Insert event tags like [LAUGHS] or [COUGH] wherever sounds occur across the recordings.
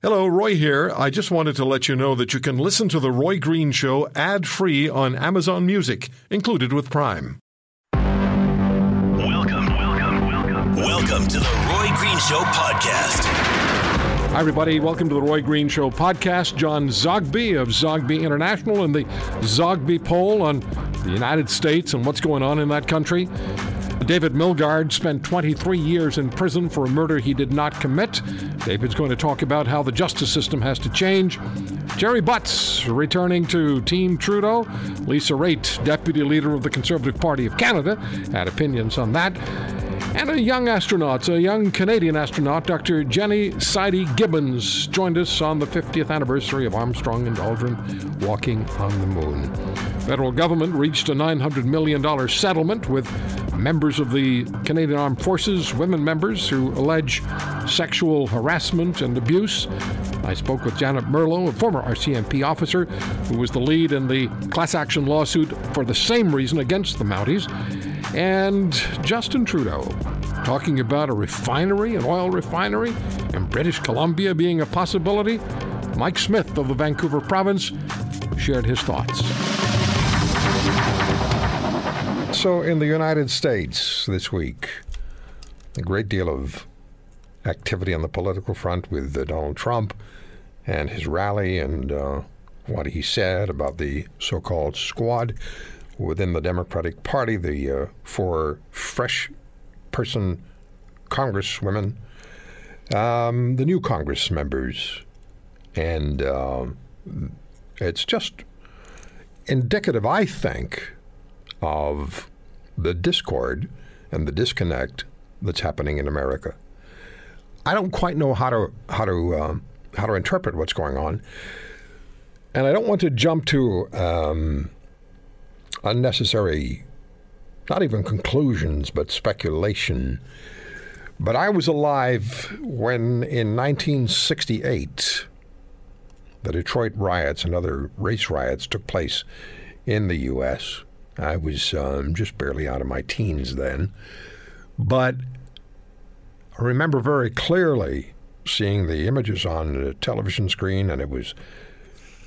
Hello, Roy here. I just wanted to let you know that you can listen to The Roy Green Show ad free on Amazon Music, included with Prime. Welcome, welcome, welcome. Welcome to the Roy Green Show podcast. Hi, everybody. Welcome to the Roy Green Show podcast. John Zogby of Zogby International and the Zogby poll on the United States and what's going on in that country. David Milgaard spent 23 years in prison for a murder he did not commit. David's going to talk about how the justice system has to change. Gerry Butts returning to Team Trudeau. Lisa Raitt, deputy leader of the Conservative Party of Canada, had opinions on that. And a young astronaut, a young Canadian astronaut, Dr. Jenni Sidey Gibbons, joined us on the 50th anniversary of Armstrong and Aldrin walking on the moon. Federal government reached a $900 million settlement with members of the Canadian Armed Forces, women members who allege sexual harassment and abuse. I spoke with Janet Merlo, a former RCMP officer who was the lead in the class action lawsuit for the same reason against the Mounties, and Justin Trudeau talking about a refinery, an oil refinery in British Columbia being a possibility. Mike Smyth of the Vancouver province shared his thoughts. So, in the United States this week, a great deal of activity on the political front with uh, Donald Trump and his rally and uh, what he said about the so called squad within the Democratic Party, the uh, four fresh person congresswomen, um, the new Congress members. And uh, it's just indicative, I think, of the discord and the disconnect that's happening in America. I don't quite know how to how to um, how to interpret what's going on, and I don't want to jump to um, unnecessary, not even conclusions, but speculation. But I was alive when, in 1968, the Detroit riots and other race riots took place in the U.S. I was um, just barely out of my teens then. But I remember very clearly seeing the images on the television screen, and it was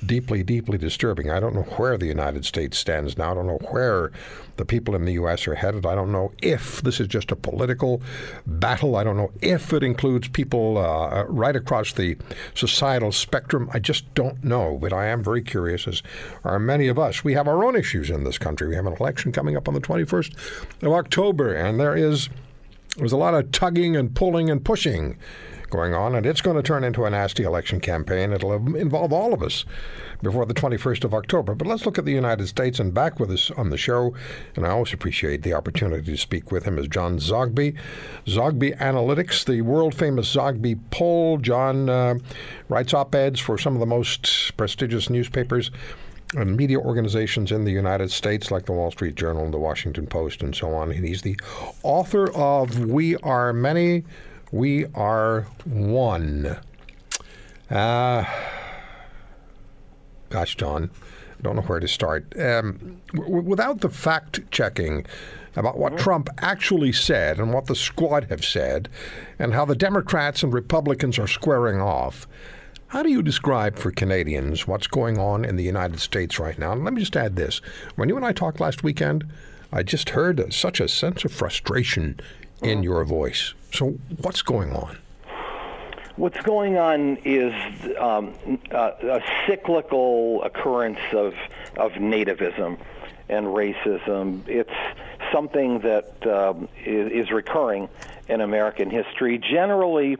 deeply, deeply disturbing. I don't know where the United States stands now. I don't know where the people in the U.S. are headed. I don't know if this is just a political battle. I don't know if it includes people uh, right across the societal spectrum. I just don't know. But I am very curious, as are many of us. We have our own issues in this country. We have an election coming up on the 21st of October, and there is there's a lot of tugging and pulling and pushing going on, and it's going to turn into a nasty election campaign. It'll involve all of us before the 21st of October. But let's look at the United States and back with us on the show. And I always appreciate the opportunity to speak with him is John Zogby, Zogby Analytics, the world famous Zogby poll. John uh, writes op eds for some of the most prestigious newspapers and media organizations in the United States, like the Wall Street Journal, and the Washington Post, and so on. And he's the author of We Are Many we are one. Uh, gosh, John, I don't know where to start. Um, w- without the fact checking about what mm-hmm. Trump actually said and what the squad have said, and how the Democrats and Republicans are squaring off, how do you describe for Canadians what's going on in the United States right now? And let me just add this. When you and I talked last weekend, I just heard such a sense of frustration in mm-hmm. your voice. So, what's going on? What's going on is um, a, a, cyclical occurrence of of nativism and racism. It's something that um, is, is recurring in American history. Generally,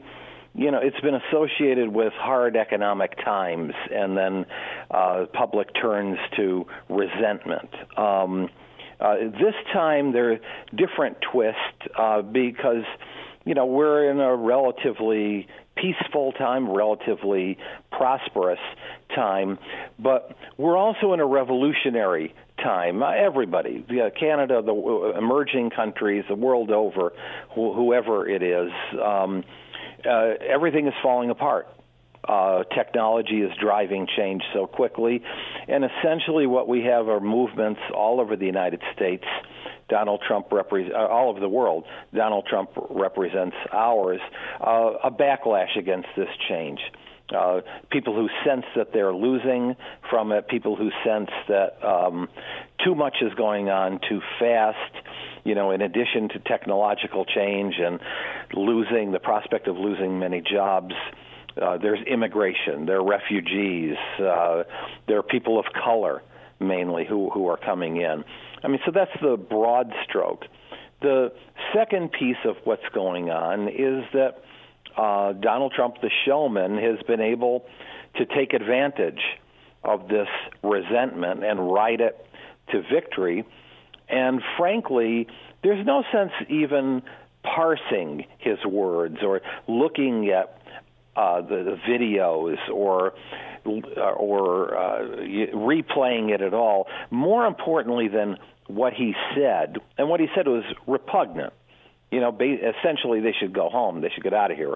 you know, it's been associated with hard economic times, and then uh, public turns to resentment. Um, uh, this time, there are different twists uh, because you know, we're in a relatively peaceful time, relatively prosperous time, but we're also in a revolutionary time. Uh, everybody, uh, Canada, the uh, emerging countries, the world over, wh- whoever it is, um, uh, everything is falling apart. Uh, technology is driving change so quickly, and essentially what we have are movements all over the United States Donald Trump represents uh, all of the world. Donald Trump represents ours. Uh, a backlash against this change. uh, people who sense that they're losing from it, people who sense that um, too much is going on too fast. You know, in addition to technological change and losing the prospect of losing many jobs, uh, there's immigration, there are refugees, uh, there are people of color mainly who who are coming in. I mean, so that's the broad stroke. The second piece of what's going on is that uh, Donald Trump, the showman, has been able to take advantage of this resentment and ride it to victory. And frankly, there's no sense even parsing his words or looking at uh, the, the videos or or uh, replaying it at all. More importantly than what he said, and what he said was repugnant you know, essentially they should go home. They should get out of here.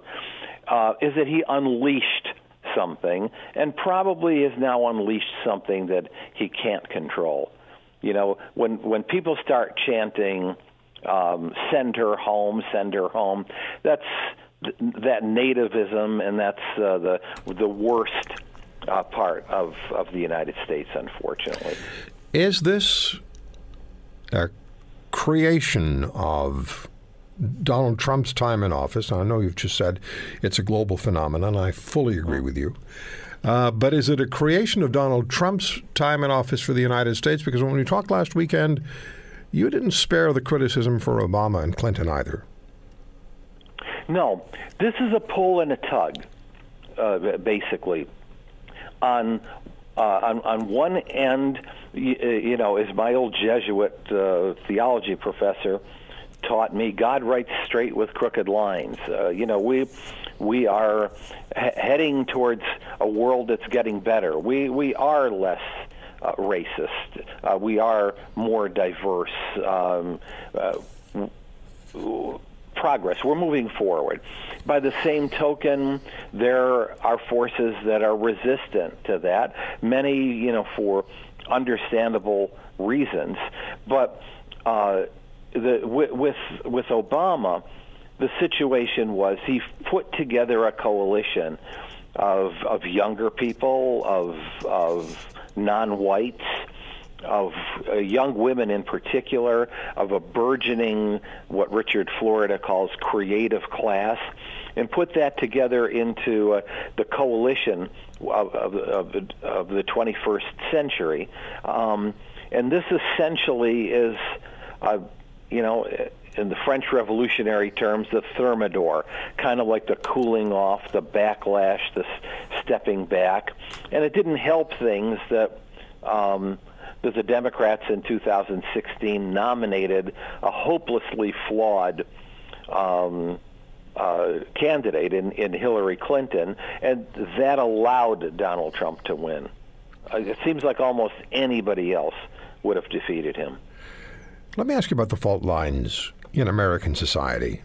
Uh, is that he unleashed something, and probably has now unleashed something that he can't control. You know, when when people start chanting, um, "Send her home, send her home," that's th- that nativism, and that's uh, the the worst uh, part of of the United States, unfortunately. Is this a creation of Donald Trump's time in office, I know you've just said it's a global phenomenon, I fully agree with you. Uh, but is it a creation of Donald Trump's time in office for the United States? Because when we talked last weekend, you didn't spare the criticism for Obama and Clinton either. No, this is a pull and a tug, uh, basically. On uh, on, on one end, you, uh, you, know, as my old Jesuit uh, theology professor taught me God writes straight with crooked lines. Uh, you know, we we are he- heading towards a world that's getting better. We we are less uh, racist. We are more diverse. Um, progress. We're moving forward. By the same token, there are forces that are resistant to that. Many, you know, for understandable reasons, but. Uh, the, with, with with Obama, the situation was he put together a coalition of of younger people, of of non-whites, of uh, young women in particular, of a burgeoning what Richard Florida calls creative class, and put that together into uh, the coalition of, of, of, of, the 21st century. Um, and this essentially is. Uh, you know, in the French Revolutionary terms, the thermidor, kind of like the cooling off, the backlash, the stepping back, and it didn't help things that. Um, that the Democrats in 2016 nominated a hopelessly flawed um, uh, candidate in, in Hillary Clinton, and that allowed Donald Trump to win. Uh, it seems like almost anybody else would have defeated him. Let me ask you about the fault lines in American society.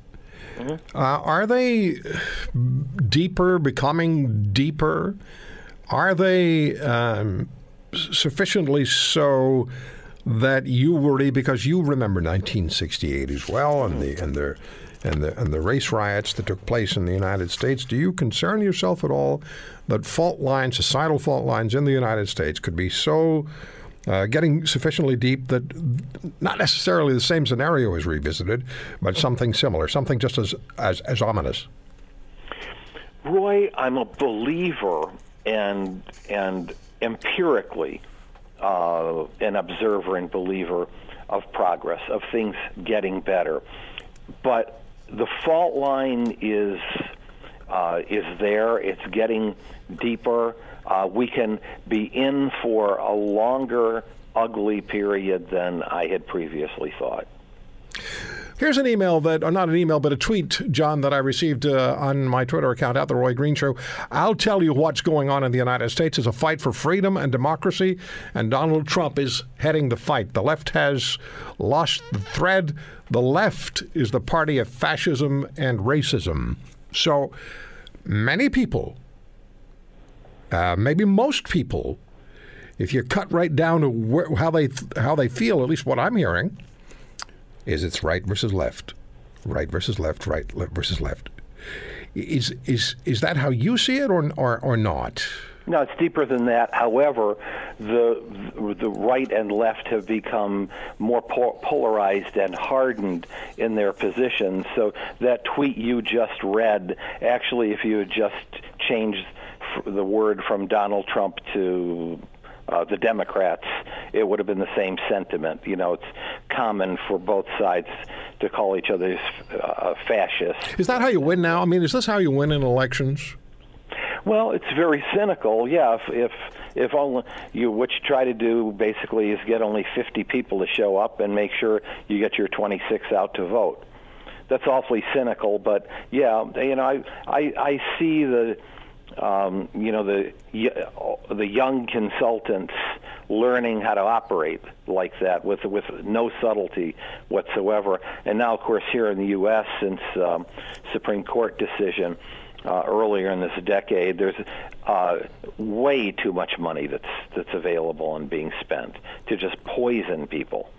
Mm-hmm. Uh, are they deeper, becoming deeper? Are they um, sufficiently so that you worry because you remember 1968 as well, and the and the and the and the race riots that took place in the United States? Do you concern yourself at all that fault lines, societal fault lines in the United States, could be so uh, getting sufficiently deep that not necessarily the same scenario is revisited, but something similar, something just as, as, as ominous. Roy, I'm a believer and and empirically uh, an observer and believer of progress, of things getting better. But the fault line is uh, is there. It's getting deeper uh, we can be in for a longer, ugly period than I had previously thought. Here's an email that, or not an email, but a tweet, John, that I received uh, on my Twitter account at The Roy Green Show. I'll tell you what's going on in the United States is a fight for freedom and democracy, and Donald Trump is heading the fight. The left has lost the thread. The left is the party of fascism and racism. So many people uh, maybe most people, if you cut right down to where, how they how they feel, at least what I'm hearing, is it's right versus left, right versus left, right versus left. Is is is that how you see it, or or, or not? No, it's deeper than that. However, the the right and left have become more polarized and hardened in their positions. So that tweet you just read, actually, if you had just changed the word from Donald Trump to uh, the Democrats, it would have been the same sentiment. You know, it's common for both sides to call each other uh, fascists. Is that how you win now? I mean, is this how you win in elections? Well, it's very cynical. Yeah, if if if only you what you try to do basically is get only 50 people to show up and make sure you get your 26 out to vote. That's awfully cynical, but yeah, you know, I I, I see the um, you know the the young consultants learning how to operate like that with with no subtlety whatsoever. And now, of course, here in the U.S., since um, Supreme Court decision uh, earlier in this decade, there's uh, way too much money that's that's available and being spent to just poison people.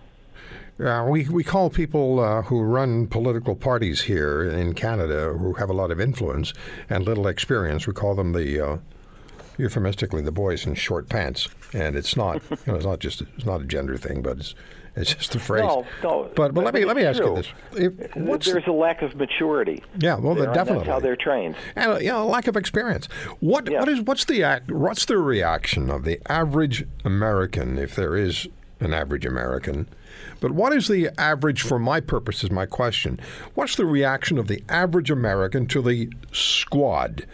Uh, we, we call people uh, who run political parties here in Canada who have a lot of influence and little experience, we call them the, uh, euphemistically, the boys in short pants. And it's not, [LAUGHS] you know, it's not just, it's not a gender thing, but it's, it's just a phrase. No, no. But, but let me let me ask true. you this: if, There's a lack of maturity. Yeah, well, there, definitely. That's how they're trained. And you know, lack of experience. What yeah. what is what's the what's the reaction of the average American, if there is an average American, but what is the average, for my purposes, my question, what's the reaction of the average American to the squad?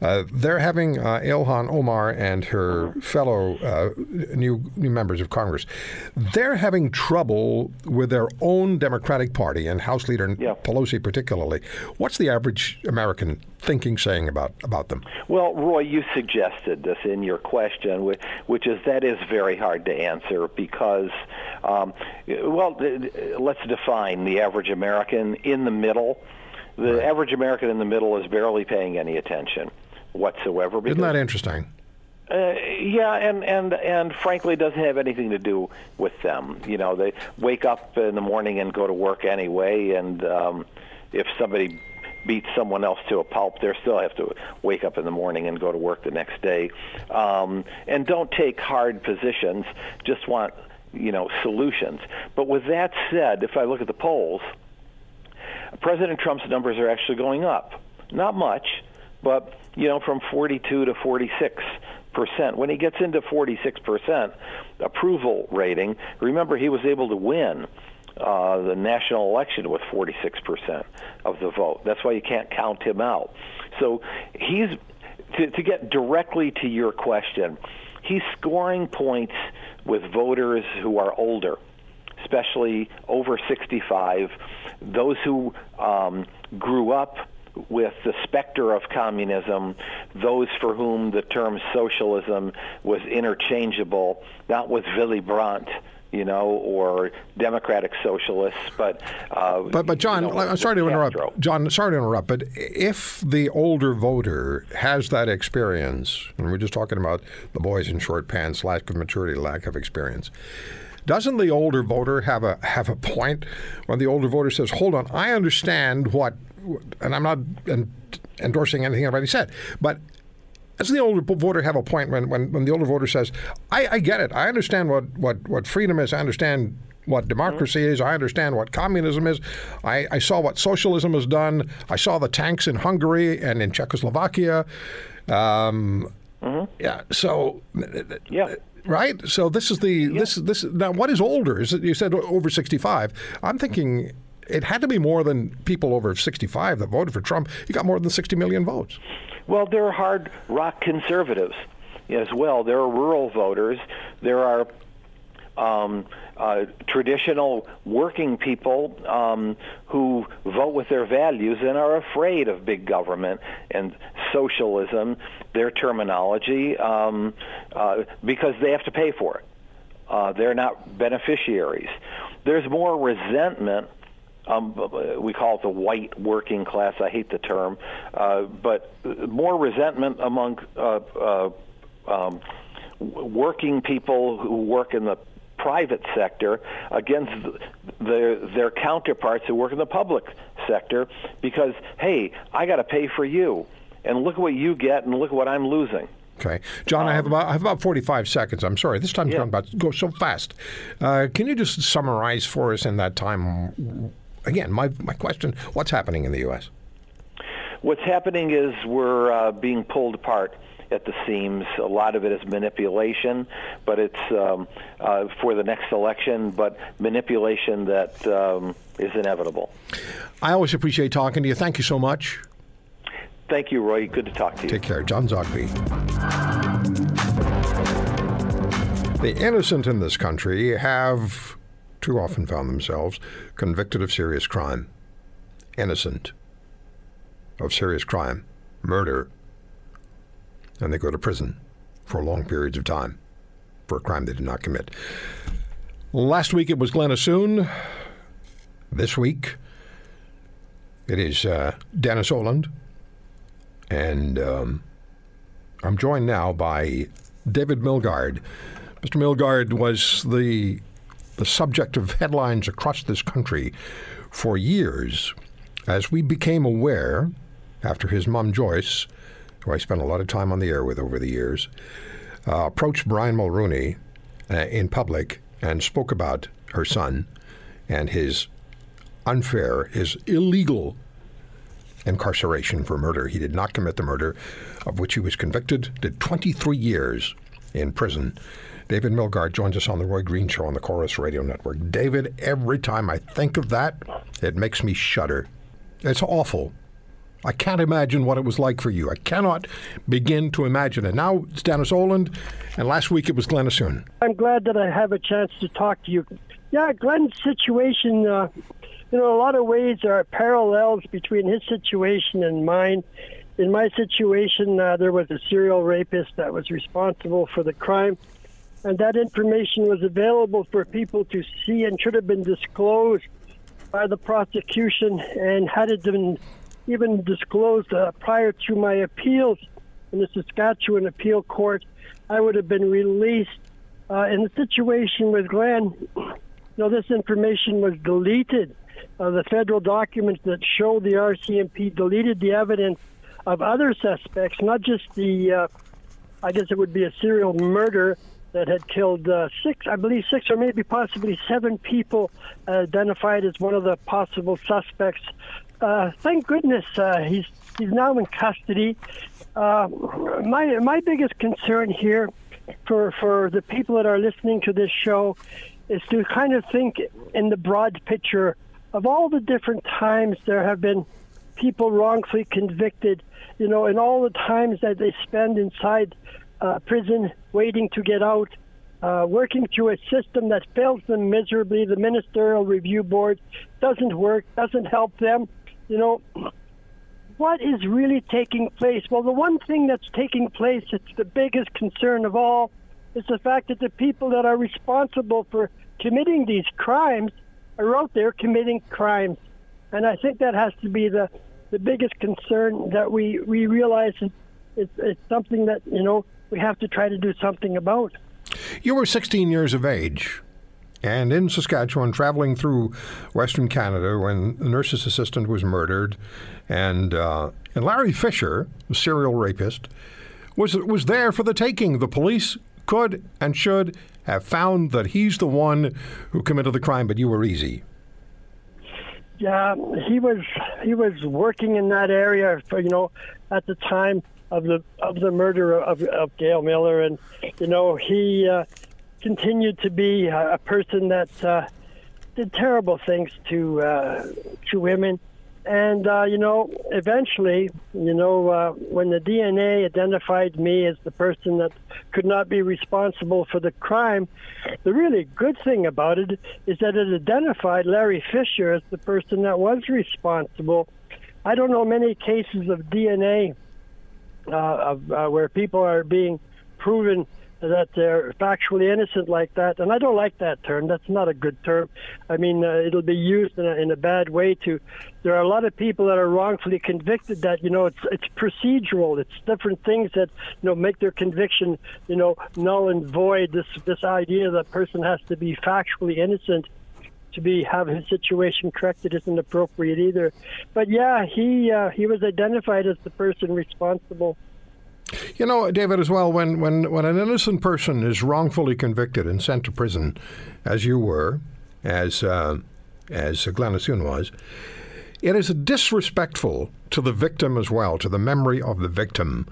Uh, they're having uh, Ilhan Omar and her fellow uh, new new members of Congress. They're having trouble with their own Democratic Party and House Leader yeah. Pelosi particularly. What's the average American thinking, saying about about them? Well, Roy, you suggested this in your question, which, which is that is very hard to answer because, um, well, let's define the average American in the middle. The right. average American in the middle is barely paying any attention whatsoever. Isn't that interesting? Uh, yeah, and and and frankly, it doesn't have anything to do with them. You know, they wake up in the morning and go to work anyway, and um, if somebody beats someone else to a pulp, they still have to wake up in the morning and go to work the next day. Um, and don't take hard positions. Just want you know solutions. But with that said, if I look at the polls, President Trump's numbers are actually going up. Not much, but you know, from 42 to 46 percent. When he gets into 46 percent approval rating, remember he was able to win uh, the national election with 46 percent of the vote. That's why you can't count him out. So he's to, to get directly to your question. He's scoring points with voters who are older especially over 65, those who um, grew up with the specter of communism, those for whom the term socialism was interchangeable, not with Willy Brandt you know, or democratic socialists, but uh, but but John, you know, I'm sorry to interrupt. Castro. John, sorry to interrupt, but if the older voter has that experience, and we're just talking about the boys in short pants, lack of maturity, lack of experience. Doesn't the older voter have a have a point when the older voter says, "Hold on, I understand what and I'm not endorsing anything anybody said, but does the older voter have a point when, when, when the older voter says, I, I get it. I understand what, what, what freedom is. I understand what democracy is. I understand what communism is. I, I, saw what socialism has done. I saw the tanks in Hungary and in Czechoslovakia. Um, mm-hmm. Yeah. So. Yeah. Right. So this is the yeah. this this now. What is older? Is it, you said over sixty five? I'm thinking it had to be more than people over 65 that voted for Trump. He got more than 60 million votes. Well, there are hard rock conservatives as well. There are rural voters. There are um, uh, traditional working people um, who vote with their values and are afraid of big government and socialism, their terminology, um, uh, because they have to pay for it. Uh, they're not beneficiaries. There's more resentment um, we call it the white working class. I hate the term, uh, but more resentment among uh, uh, um, working people who work in the private sector against their their counterparts who work in the public sector because hey, I got to pay for you, and look what you get, and look at what I'm losing. Okay, John, um, I have um, about I have about forty five seconds. I'm sorry, this time's yeah. gone about go so fast. Uh, can you just summarize for us in that time? Again, my my question: What's happening in the U.S.? What's happening is we're uh, being pulled apart at the seams. A lot of it is manipulation, but it's um, uh, for the next election, but manipulation that um, is inevitable. I always appreciate talking to you. Thank you so much. Thank you, Roy. Good to talk to you. Take care. John Zogby. The innocent in this country have too often found themselves convicted of serious crime. Innocent of serious crime, murder, and they go to prison for long periods of time for a crime they did not commit. Last week it was Glen Assoun. This week it is uh, Dennis Oland. And um, I'm joined now by David Milgaard. Mr. Milgaard was the the subject of headlines across this country for years as we became aware after his mom Joyce, who I spent a lot of time on the air with over the years, uh, approached Brian Mulroney uh, in public and spoke about her son and his unfair, his illegal incarceration for murder. He did not commit the murder of which he was convicted, did 23 years in prison. David Milgaard joins us on the Roy Green Show on the Corus Radio Network. David, every time I think of that, it makes me shudder. It's awful. I can't imagine what it was like for you. I cannot begin to imagine it. Now it's Dennis Oland, and last week it was Glen Assoun. I'm glad that I have a chance to talk to you. Yeah, Glen's situation, uh, you know, a lot of ways there are parallels between his situation and mine. In my situation, uh, there was a serial rapist that was responsible for the crime, and that information was available for people to see and should have been disclosed by the prosecution. And had it been even disclosed uh, prior to my appeals in the Saskatchewan Appeal Court, I would have been released. Uh, in the situation with Glen, you know, this information was deleted uh, the federal documents that show the RCMP deleted the evidence of other suspects, not just the, uh, I guess it would be a serial murder that had killed uh, six, I believe six or maybe possibly seven people identified as one of the possible suspects. Uh, thank goodness uh, he's he's now in custody. Uh, my my biggest concern here for for the people that are listening to this show is to kind of think in the broad picture of all the different times there have been people wrongfully convicted, you know, and all the times that they spend inside uh, prison waiting to get out, uh, working through a system that fails them miserably. The Ministerial Review Board doesn't work, doesn't help them. You know, what is really taking place? Well, the one thing that's taking place, it's the biggest concern of all, is the fact that the people that are responsible for committing these crimes – are out there committing crimes. And I think that has to be the, the biggest concern that we, we realize it's, it's something that, you know, we have to try to do something about. You were 16 years of age and in Saskatchewan, traveling through Western Canada when the nurse's assistant was murdered, and uh, and Larry Fisher, a serial rapist, was was there for the taking. The police could and should have found that he's the one who committed the crime, but you were easy. Yeah, he was he was working in that area, for, you know, at the time of the of the murder of, of Gail Miller, and you know he uh, continued to be a, person that uh, did terrible things to uh, to women. And, uh, you know, eventually, you know, uh, when the DNA identified me as the person that could not be responsible for the crime, the really good thing about it is that it identified Larry Fisher as the person that was responsible. I don't know many cases of DNA of, uh, where people are being proven that they're factually innocent like that. And I don't like that term. That's not a good term. I mean, uh, it'll be used in a, in a bad way to. There are a lot of people that are wrongfully convicted that you know it's it's procedural. It's different things that you know make their conviction you know null and void. This this idea that person has to be factually innocent to be have his situation corrected isn't appropriate either. But yeah, he uh, he was identified as the person responsible. You know, David, as well, when, when, when an innocent person is wrongfully convicted and sent to prison, as you were, as uh, as Glen was, it is disrespectful to the victim as well, to the memory of the victim.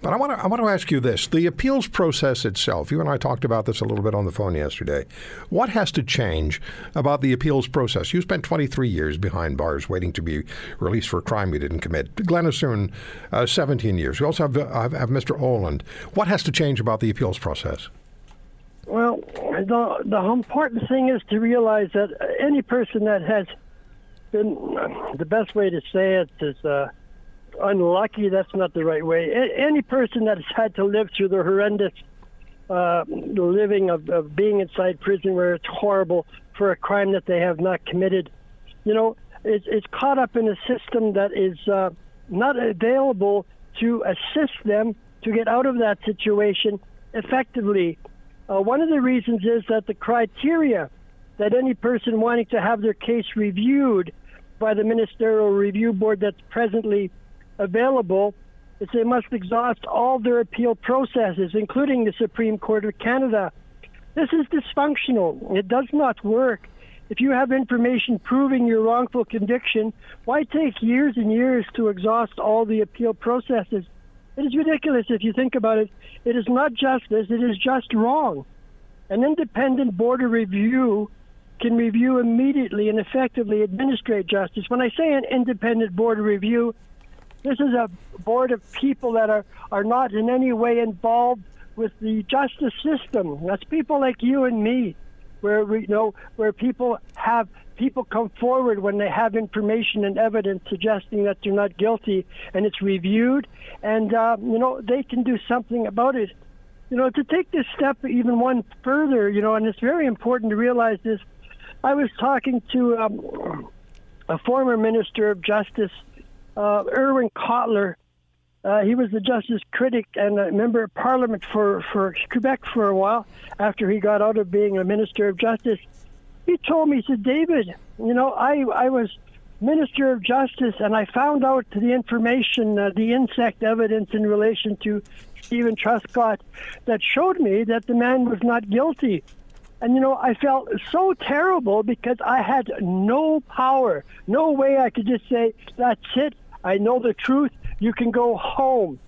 But I want to I want to ask you this: the appeals process itself. You and I talked about this a little bit on the phone yesterday. What has to change about the appeals process? You spent 23 years behind bars waiting to be released for a crime you didn't commit. Glen Assoun, uh, 17 years. We also have, uh, have, Mr. Oland. What has to change about the appeals process? Well, the the important thing is to realize that any person that has been the best way to say it is uh, unlucky. That's not the right way. A- any person that has had to live through the horrendous uh, living of, of being inside prison where it's horrible for a crime that they have not committed, you know, it's, is caught up in a system that is uh, not available to assist them to get out of that situation effectively. Uh, one of the reasons is that the criteria that any person wanting to have their case reviewed by the ministerial review board that's presently available is they must exhaust all their appeal processes, including the Supreme Court of Canada. This is dysfunctional. It does not work. If you have information proving your wrongful conviction, why take years and years to exhaust all the appeal processes? It is ridiculous if you think about it. It is not justice, it is just wrong. An independent board review can review immediately and effectively administrate justice. When I say an independent board review, this is a board of people that are, are not in any way involved with the justice system. That's people like you and me, where we you know where people have people come forward when they have information and evidence suggesting that they're not guilty, and it's reviewed, and uh, you know they can do something about it. You know, to take this step even one further, you know, and it's very important to realize this. I was talking to um, a former minister of justice uh, Irwin Cotler. Uh, he was the justice critic and a member of parliament for, for Quebec for a while after he got out of being a minister of justice. He told me, he said, David, you know, I, I was minister of justice and I found out the information, uh, the insect evidence in relation to Stephen Truscott that showed me that the man was not guilty. And you know, I felt so terrible because I had no power, no way I could just say, that's it, I know the truth. You can go home.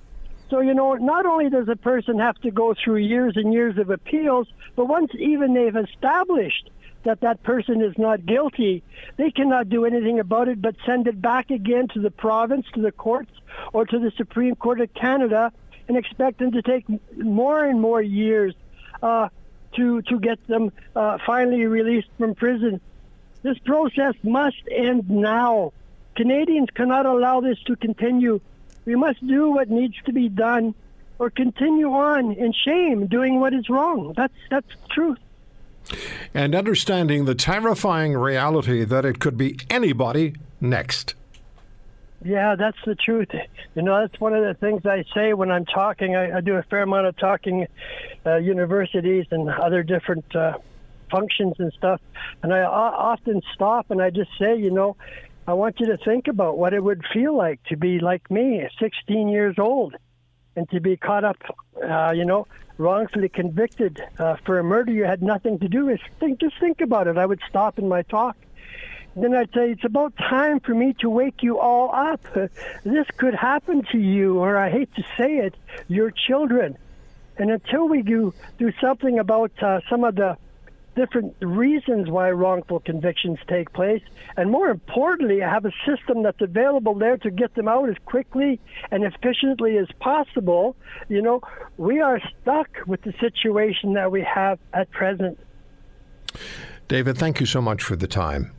So, you know, not only does a person have to go through years and years of appeals, but once even they've established that that person is not guilty, they cannot do anything about it but send it back again to the province, to the courts, or to the Supreme Court of Canada and expect them to take more and more years uh, to, to get them uh, finally released from prison. This process must end now. Canadians cannot allow this to continue. We must do what needs to be done or continue on in shame doing what is wrong. That's that's truth. And understanding the terrifying reality that it could be anybody next. Yeah, that's the truth. You know, that's one of the things I say when I'm talking. I, I do a fair amount of talking, uh, universities and other different uh, functions and stuff. And I often stop and I just say, you know, I want you to think about what it would feel like to be like me, 16 years old, and to be caught up, uh, you know, wrongfully convicted uh, for a murder you had nothing to do with. Think, just think about it. I would stop in my talk. Then I'd say, it's about time for me to wake you all up. [LAUGHS] This could happen to you, or I hate to say it, your children. And until we do, do something about uh, some of the different reasons why wrongful convictions take place, and more importantly, have a system that's available there to get them out as quickly and efficiently as possible. You know, we are stuck with the situation that we have at present. David, thank you so much for the time.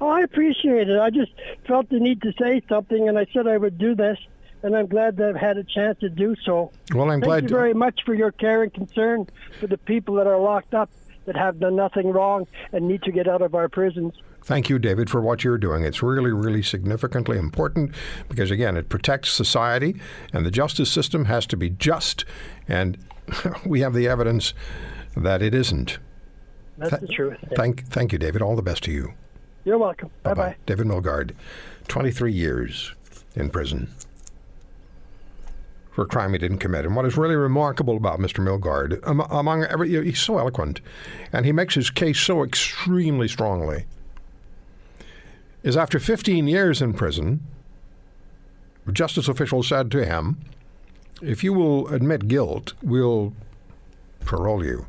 Oh, I appreciate it. I just felt the need to say something, and I said I would do this. and I'm glad that I've had a chance to do so. Well, I'm Thank glad. you very much for your care and concern for the people that are locked up that have done nothing wrong and need to get out of our prisons. Thank you, David, for what you're doing. It's really, really significantly important because, again, it protects society, and the justice system has to be just, and [LAUGHS] we have the evidence that it isn't. That's Th- the truth. Thank, thank you, David. All the best to you. You're welcome. Bye Bye-bye. bye. David Milgaard, 23 years in prison for a crime he didn't commit. And what is really remarkable about Mr. Milgaard, am- among every, he's so eloquent, and he makes his case so extremely strongly, is after 15 years in prison, justice officials said to him, "If you will admit guilt, we'll parole you."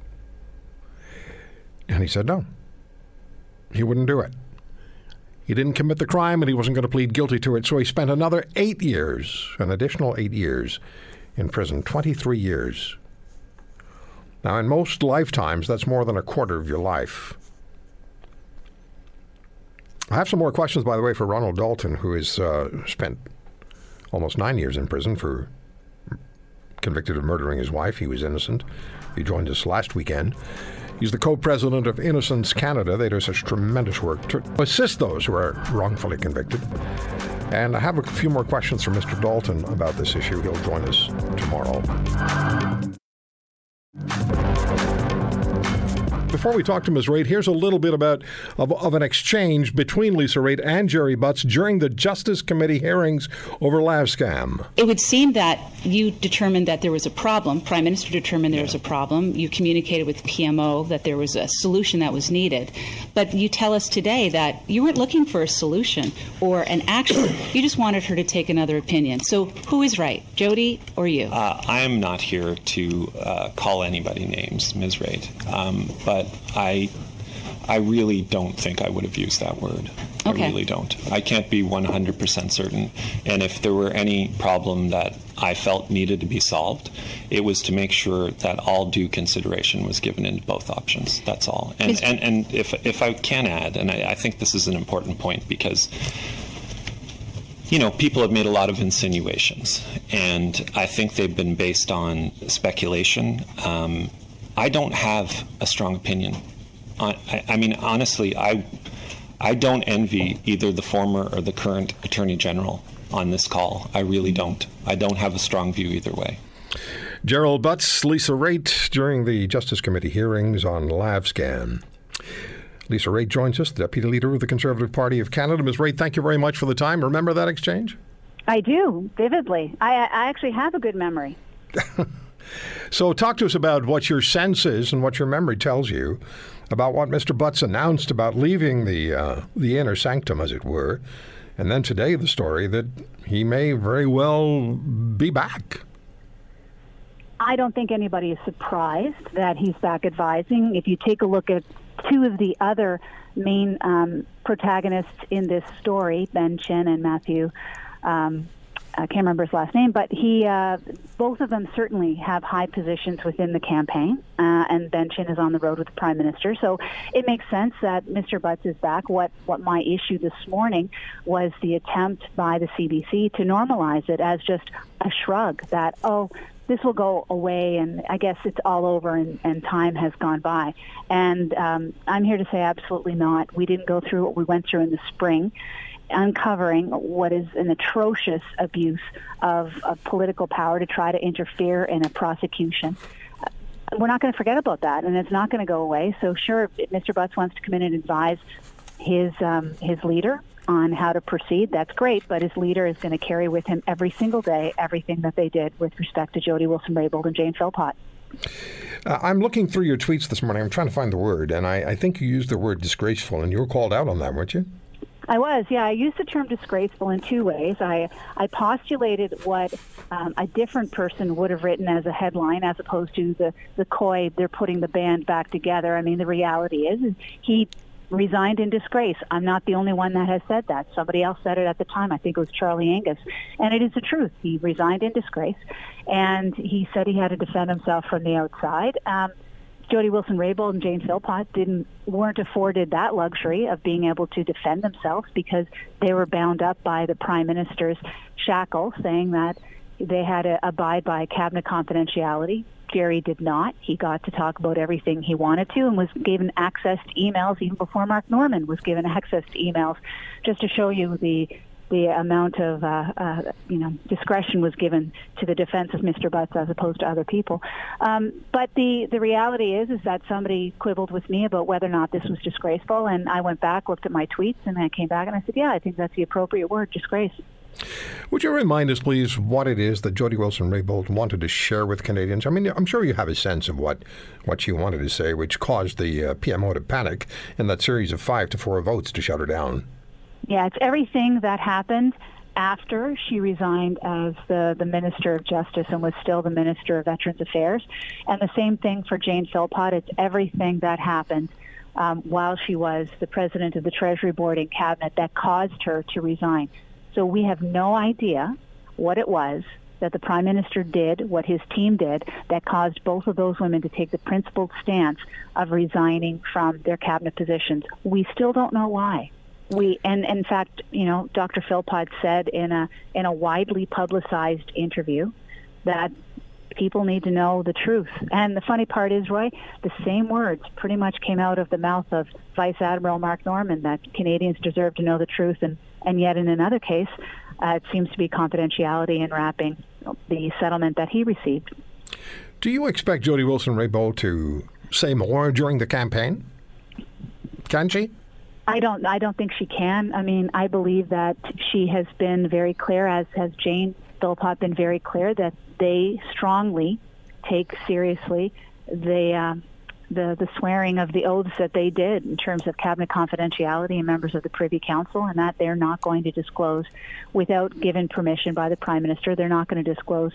And he said no. He wouldn't do it. He didn't commit the crime and he wasn't going to plead guilty to it, so he spent another eight years, an additional eight years in prison, 23 years. Now, in most lifetimes, that's more than a quarter of your life. I have some more questions, by the way, for Ronald Dalton, who has uh, spent almost nine years in prison for convicted of murdering his wife. He was innocent. He joined us last weekend. He's the co-president of Innocence Canada. They do such tremendous work to assist those who are wrongfully convicted. And I have a few more questions for Mr. Dalton about this issue. He'll join us tomorrow. Before we talk to Ms. Raitt, here's a little bit about of, of an exchange between Lisa Raitt and Gerry Butts during the Justice Committee hearings over Lavscam. It would seem that you determined that there was a problem. Prime Minister determined there was a problem. You communicated with PMO that there was a solution that was needed. But you tell us today that you weren't looking for a solution or an action. [COUGHS] You just wanted her to take another opinion. So who is right, Jody or you? Uh, I am not here to uh, call anybody names, Ms. Raitt, um, but I, I really don't think I would have used that word. Okay. I really don't. I can't be 100% certain. And if there were any problem that I felt needed to be solved, it was to make sure that all due consideration was given in both options. That's all. And, Is- and, and if, if I can add, and I, I think this is an important point because you know, people have made a lot of insinuations, and I think they've been based on speculation. Um, I don't have a strong opinion. I, I mean, honestly, I I don't envy either the former or the current attorney general on this call. I really don't. I don't have a strong view either way. Gerald Butts, Lisa Raitt during the Justice Committee hearings on Lavscam. Lisa Raitt joins us, the Deputy Leader of the Conservative Party of Canada. Ms. Raitt, thank you very much for the time. Remember that exchange? I do vividly. I, I actually have a good memory. [LAUGHS] So, talk to us about what your sense is and what your memory tells you about what Mr. Butts announced about leaving the uh, the inner sanctum, as it were, and then today the story that he may very well be back. I don't think anybody is surprised that he's back advising. If you take a look at two of the other main um, protagonists in this story, Ben Chin and Matthew. Um, I can't remember his last name, but he, uh, both of them certainly have high positions within the campaign, uh, and Ben Chin is on the road with the prime minister. So it makes sense that Mr. Butts is back. What what my issue this morning was the attempt by the CBC to normalize it as just a shrug that oh this will go away and I guess it's all over and, and time has gone by. And um, I'm here to say absolutely not. We didn't go through what we went through in the spring uncovering what is an atrocious abuse of, of political power to try to interfere in a prosecution. Uh, We're not going to forget about that, and it's not going to go away. So, sure, Mr. Butts wants to come in and advise his um, his leader on how to proceed, that's great. But his leader is going to carry with him every single day everything that they did with respect to Jody Wilson-Raybould and Jane Philpott. Uh, I'm looking through your tweets this morning. I'm trying to find the word, and I, I think you used the word disgraceful, and you were called out on that, weren't you? I was, yeah. I used the term disgraceful in two ways. I I postulated what um, a different person would have written as a headline, as opposed to the the coy they're putting the band back together. I mean, the reality is, is he resigned in disgrace. I'm not the only one that has said that. Somebody else said it at the time. I think it was Charlie Angus, and it is the truth. He resigned in disgrace, and he said he had to defend himself from the outside. Um, Jody Wilson-Raybould and Jane Philpott didn't weren't afforded that luxury of being able to defend themselves because they were bound up by the prime minister's shackle, saying that they had to abide by cabinet confidentiality. Gerry did not. He got to talk about everything he wanted to and was given access to emails even before Mark Norman was given [LAUGHS] access to emails, just to show you the the amount of uh, uh, you know discretion was given to the defense of Mr. Butts as opposed to other people. Um, but the the reality is is that somebody quibbled with me about whether or not this was disgraceful, and I went back, looked at my tweets, and I came back and I said, yeah, I think that's the appropriate word, disgrace. Would you remind us, please, what it is that Jody Wilson-Raybould wanted to share with Canadians? I mean, I'm sure you have a sense of what, what she wanted to say, which caused the uh, PMO to panic in that series of five to four votes to shut her down. Yeah, it's everything that happened after she resigned as the, the Minister of Justice and was still the Minister of Veterans Affairs. And the same thing for Jane Philpott. It's everything that happened um, while she was the President of the Treasury Board and Cabinet that caused her to resign. So we have no idea what it was that the Prime Minister did, what his team did, that caused both of those women to take the principled stance of resigning from their cabinet positions. We still don't know why. We and in fact, you know, Dr. Philpott said in a in a widely publicized interview that people need to know the truth. And the funny part is, Roy, the same words pretty much came out of the mouth of Vice Admiral Mark Norman that Canadians deserve to know the truth, and and yet in another case, uh, it seems to be confidentiality in wrapping the settlement that he received. Do you expect Jody Wilson-Raybould to say more during the campaign? Can she? I don't. I don't think she can. I mean, I believe that she has been very clear, as has Jane Philpott been very clear, that they strongly take seriously the uh, the the swearing of the oaths that they did in terms of cabinet confidentiality and members of the Privy Council, and that they're not going to disclose without given permission by the Prime Minister. They're not going to disclose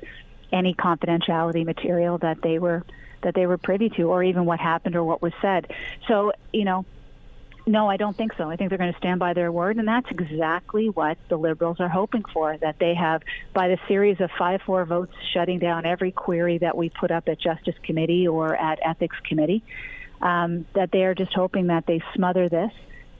any confidentiality material that they were that they were privy to, or even what happened or what was said. So, you know, no, I don't think so. I think they're going to stand by their word, and that's exactly what the Liberals are hoping for. That they have, by the series of 5 4 votes, shutting down every query that we put up at Justice Committee or at Ethics Committee, um, that they are just hoping that they smother this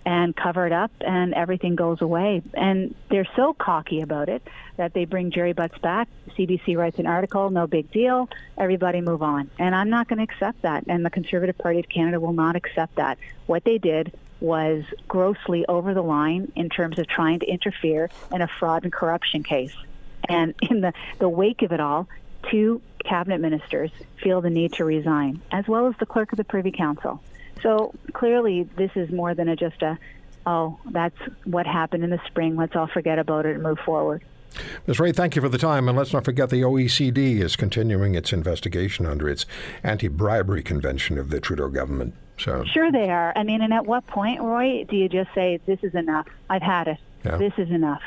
and cover it up and everything goes away. And they're so cocky about it that they bring Gerry Butts back. CBC writes an article, no big deal, everybody move on. And I'm not going to accept that. And the Conservative Party of Canada will not accept that. What they did was grossly over the line in terms of trying to interfere in a fraud and corruption case. And in the, the wake of it all, two cabinet ministers feel the need to resign, as well as the clerk of the Privy Council. So clearly, this is more than a, just a, oh, that's what happened in the spring. Let's all forget about it and move forward. Ms. Raitt, thank you for the time. And let's not forget the OECD is continuing its investigation under its anti bribery convention of the Trudeau government. So Sure, they are. I mean, and at what point, Roy, do you just say, this is enough? I've had it. Yeah. This is enough.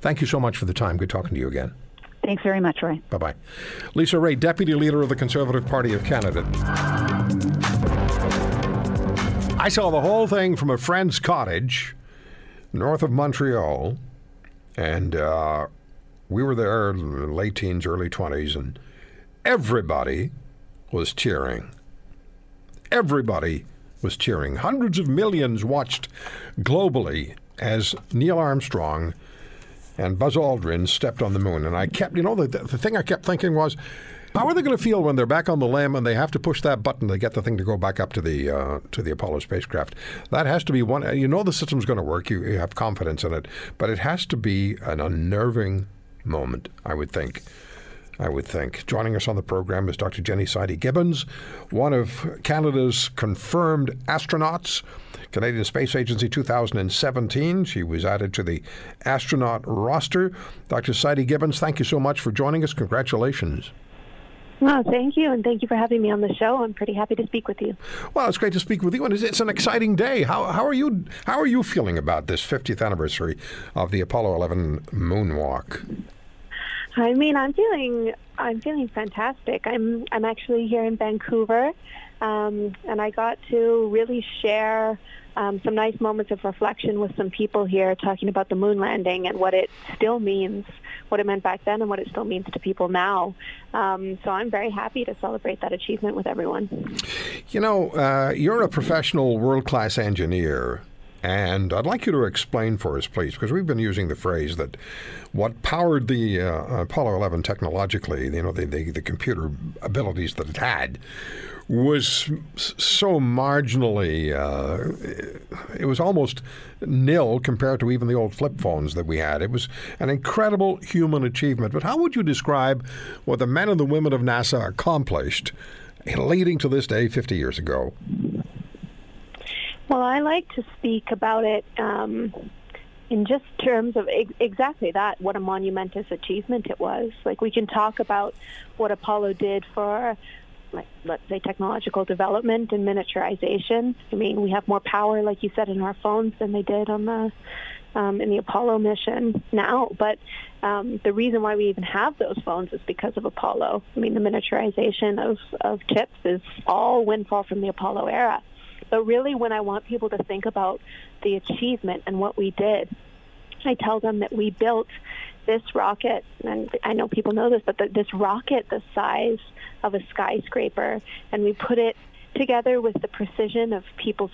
Thank you so much for the time. Good talking to you again. Thanks very much, Roy. Bye bye. Lisa Raitt, Deputy Leader of the Conservative Party of Canada. I saw the whole thing from a friend's cottage north of Montreal, and uh, we were there late teens, early 20s, and everybody was cheering. Everybody was cheering. Hundreds of millions watched globally as Neil Armstrong and Buzz Aldrin stepped on the moon. And I kept, you know, the, the thing I kept thinking was, how are they going to feel when they're back on the LEM and they have to push that button to get the thing to go back up to the uh, to the Apollo spacecraft? That has to be one. You know the system's going to work. You, you have confidence in it, but it has to be an unnerving moment. I would think. I would think. Joining us on the program is Dr. Jenni Sidey Gibbons, one of Canada's confirmed astronauts. Canadian Space Agency 2017. She was added to the astronaut roster. Dr. Sidey Gibbons, thank you so much for joining us. Congratulations. Oh, thank you, and thank you for having me on the show. I'm pretty happy to speak with you. Well, it's great to speak with you, and it's, it's an exciting day. How, how are you? How are you feeling about this 50th anniversary of the Apollo 11 moonwalk? I mean, I'm feeling I'm feeling fantastic. I'm I'm actually here in Vancouver, um, and I got to really share um, some nice moments of reflection with some people here talking about the moon landing and what it still means, what it meant back then and what it still means to people now. Um, so I'm very happy to celebrate that achievement with everyone. You know, uh, you're a professional world-class engineer. And I'd like you to explain for us, please, because we've been using the phrase that what powered the uh, Apollo 11 technologically, you know, the, the, the computer abilities that it had, was so marginally, uh, it was almost nil compared to even the old flip phones that we had. It was an incredible human achievement. But how would you describe what the men and the women of NASA accomplished leading to this day 50 years ago? Well, I like to speak about it um, in just terms of ex- exactly that, what a monumentous achievement it was. Like, we can talk about what Apollo did for like let's say technological development and miniaturization. I mean, we have more power, like you said, in our phones than they did on the um, in the Apollo mission now. But um, the reason why we even have those phones is because of Apollo. I mean, the miniaturization of of chips is all windfall from the Apollo era. But really, when I want people to think about the achievement and what we did, I tell them that we built this rocket, and I know people know this, but the, this rocket the size of a skyscraper, and we put it together with the precision of people's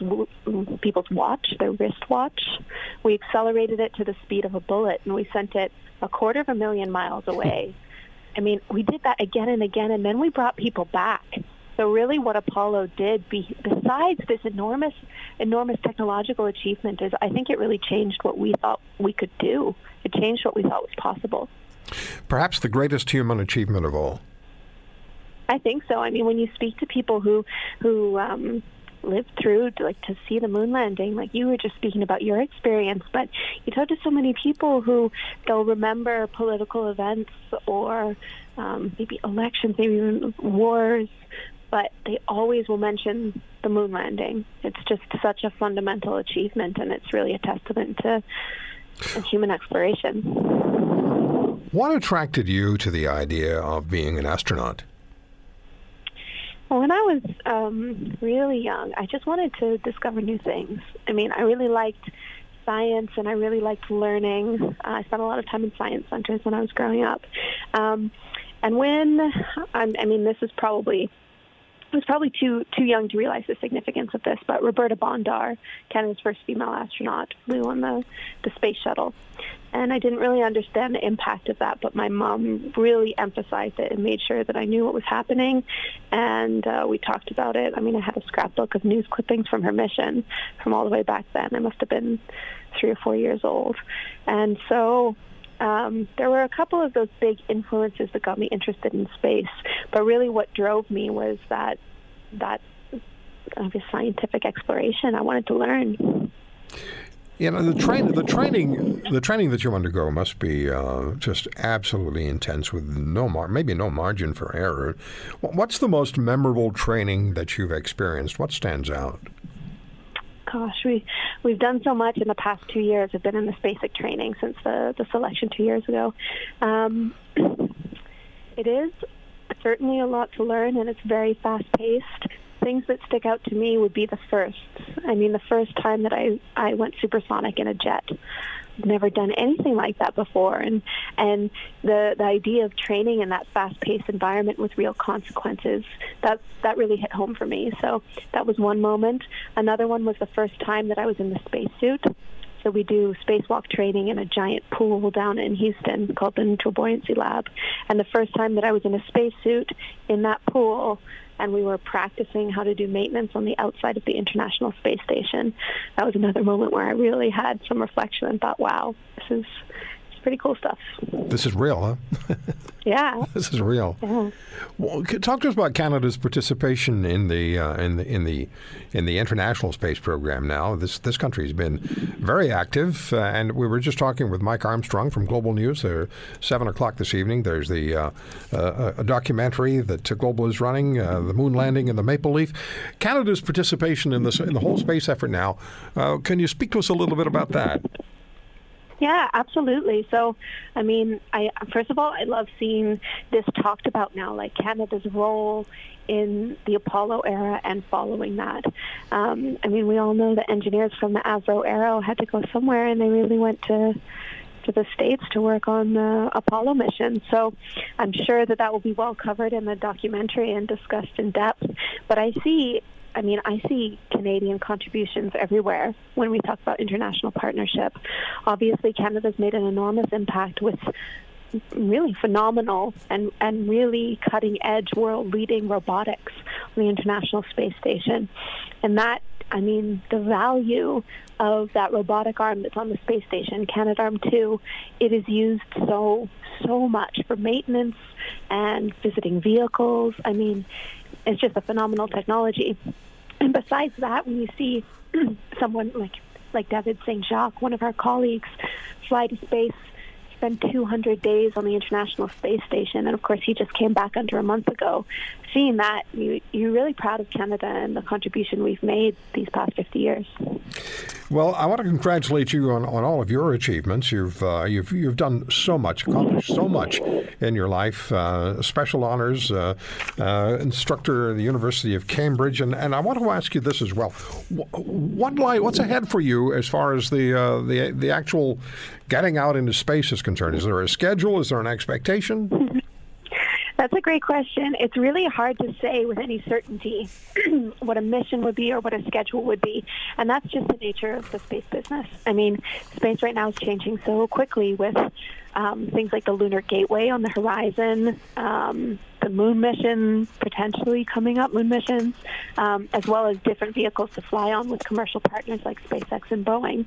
people's watch, their wristwatch. We accelerated it to the speed of a bullet, and we sent it a quarter of a million miles away. I mean, we did that again and again, and then we brought people back. So really, what Apollo did, be, besides this enormous, enormous technological achievement, is I think it really changed what we thought we could do. It changed what we thought was possible. Perhaps the greatest human achievement of all. I think so. I mean, when you speak to people who who um, lived through to, like to see the moon landing, like you were just speaking about your experience, but you talk to so many people who they'll remember political events or um, maybe elections, maybe even wars, but they always will mention the moon landing. It's just such a fundamental achievement, and it's really a testament to human exploration. What attracted you to the idea of being an astronaut? Well, when I was um, really young, I just wanted to discover new things. I mean, I really liked science and I really liked learning. Uh, I spent a lot of time in science centers when I was growing up. Um, and when, I, I mean, this is probably was probably too too young to realize the significance of this, but Roberta Bondar, Canada's first female astronaut, flew on the, the space shuttle. And I didn't really understand the impact of that, but my mom really emphasized it and made sure that I knew what was happening. And uh, we talked about it. I mean, I had a scrapbook of news clippings from her mission from all the way back then. I must have been three or four years old. And so um, there were a couple of those big influences that got me interested in space, but really what drove me was that that obvious scientific exploration. I wanted to learn. You know the train, the training, the training that you undergo must be uh, just absolutely intense, with no mar- maybe no margin for error. What's the most memorable training that you've experienced? What stands out? Gosh, we we've done so much in the past two years. I've been in this basic training since the the selection two years ago. Um, [CLEARS THROAT] it is certainly a lot to learn, and it's very fast paced. Things that stick out to me would be the first. I mean, the first time that I I went supersonic in a jet never done anything like that before. And and the the idea of training in that fast paced environment with real consequences that that really hit home for me. So that was one moment. Another one was the first time that I was in the spacesuit. So we do spacewalk training in a giant pool down in Houston called the Neutral Buoyancy Lab. And the first time that I was in a spacesuit in that pool, and we were practicing how to do maintenance on the outside of the International Space Station. That was another moment where I really had some reflection and thought, wow, this is pretty cool stuff. This is real, huh? [LAUGHS] yeah. [LAUGHS] This is real. Yeah. Well, talk to us about Canada's participation in the uh, in the in the in the international space program. Now, this this country has been very active, uh, and we were just talking with Mike Armstrong from Global News. There, seven o'clock this evening. There's the uh, uh a documentary that Global is running, uh, the moon landing and the Maple Leaf. Canada's participation in this in the whole space effort now. Uh, can you speak to us a little bit about that? Yeah, absolutely. So, I mean, I first of all, I love seeing this talked about now, like Canada's role in the Apollo era and following that. Um, I mean, we all know that engineers from the Avro Arrow had to go somewhere, and they really went to to the states to work on the Apollo mission. So I'm sure that that will be well covered in the documentary and discussed in depth. But I see I mean, I see Canadian contributions everywhere when we talk about international partnership. Obviously, Canada's made an enormous impact with really phenomenal and, and really cutting edge world leading robotics on the International Space Station. And that, I mean, the value of that robotic arm that's on the space station, Canadarm2, it is used so, so much for maintenance and visiting vehicles. I mean, it's just a phenomenal technology. And besides that, when you see [CLEARS THROAT] someone like like David St. Jacques, one of our colleagues, fly to space, spend 200 days on the International Space Station, and of course he just came back under a month ago. Seeing that, you, you're really proud of Canada and the contribution we've made these past 50 years. Well, I want to congratulate you on, on all of your achievements. You've uh, you've you've done so much, accomplished so much in your life. Uh, special honors, uh, uh instructor at the University of Cambridge, and, and I want to ask you this as well. What light, what's ahead for you as far as the uh, the the actual getting out into space is concerned? Is there a schedule? Is there an expectation? [LAUGHS] That's a great question. It's really hard to say with any certainty [CLEARS THROAT] what a mission would be or what a schedule would be. And that's just the nature of the space business. I mean, space right now is changing so quickly with um, things like the Lunar Gateway on the horizon, um, the moon mission potentially coming up, moon missions, um, as well as different vehicles to fly on with commercial partners like SpaceX and Boeing.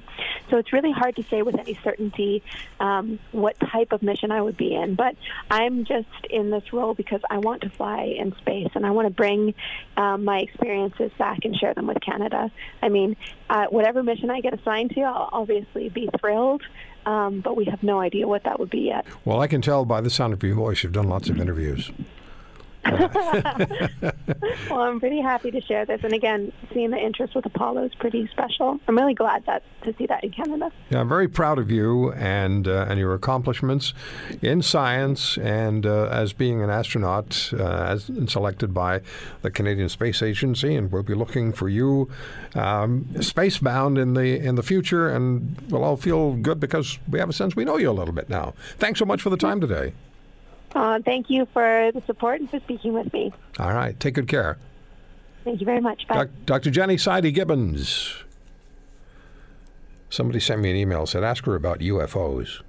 So it's really hard to say with any certainty um, what type of mission I would be in. But I'm just in this role because I want to fly in space and I want to bring um, my experiences back and share them with Canada. I mean, uh, whatever mission I get assigned to, I'll obviously be thrilled um, but we have no idea what that would be yet. Well, I can tell by the sound of your voice you've done lots of interviews. [LAUGHS] well, I'm pretty happy to share this. And again, seeing the interest with Apollo is pretty special. I'm really glad that to see that in Canada. Yeah, I'm very proud of you and uh, and your accomplishments in science and uh, as being an astronaut, uh, as selected by the Canadian Space Agency, and we'll be looking for you um, spacebound in the in the future. And we'll all feel good because we have a sense we know you a little bit now. Thanks so much for the time today. Uh, thank you for the support and for speaking with me. All right. Take good care. Thank you very much. Bye. Dr. Jenni Sidey Gibbons. Somebody sent me an email, said, ask her about UFOs.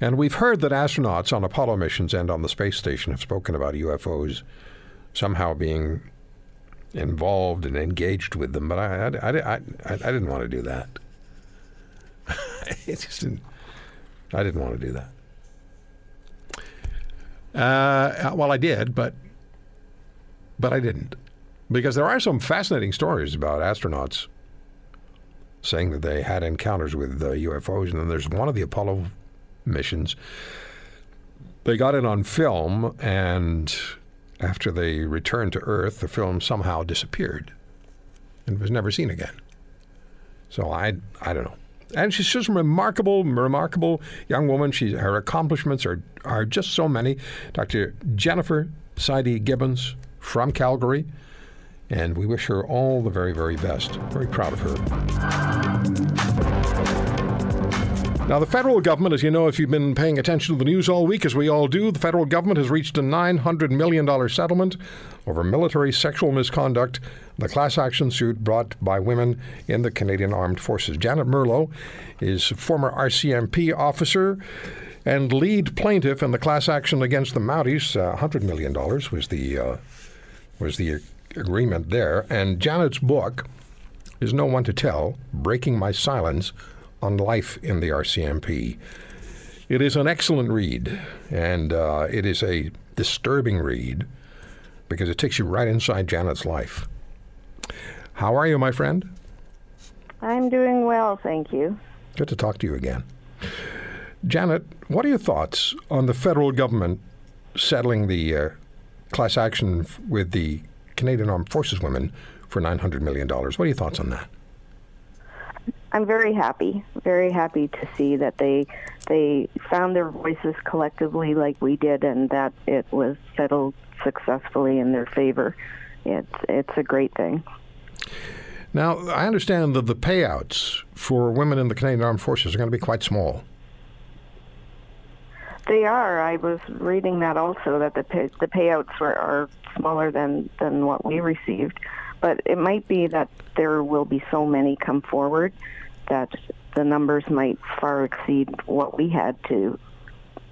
And we've heard that astronauts on Apollo missions and on the space station have spoken about UFOs somehow being involved and engaged with them, but I, I, I, I, I didn't want to do that. [LAUGHS] it just didn't, I didn't want to do that. Uh, well, I did, but but I didn't, because there are some fascinating stories about astronauts saying that they had encounters with uh, UFOs, and then there's one of the Apollo missions. They got it on film, and after they returned to Earth, the film somehow disappeared and was never seen again. So I, I don't know and she's just a remarkable, remarkable young woman. She, her accomplishments are, are just so many. Dr. Jennifer Sidey Gibbons from Calgary, and we wish her all the very, very best. Very proud of her. Now, the federal government, as you know, if you've been paying attention to the news all week, as we all do, the federal government has reached a $900 million settlement over military sexual misconduct, the class action suit brought by women in the Canadian Armed Forces. Janet Merlo is former RCMP officer and lead plaintiff in the class action against the Mounties. Uh, $100 million was the, uh, was the agreement there. And Janet's book is No One to Tell Breaking My Silence on life in the RCMP. It is an excellent read, and uh, it is a disturbing read because it takes you right inside Janet's life. How are you, my friend? I'm doing well, thank you. Good to talk to you again. Janet, what are your thoughts on the federal government settling the uh, class action with the Canadian Armed Forces women for $900 million? What are your thoughts on that? I'm very happy, very happy to see that they they found their voices collectively like we did, and that it was settled successfully in their favor. It's it's a great thing. Now, I understand that the payouts for women in the Canadian Armed Forces are going to be quite small. They are. I was reading that also that the pay, the payouts were, are smaller than than what we received, but it might be that there will be so many come forward that the numbers might far exceed what we had to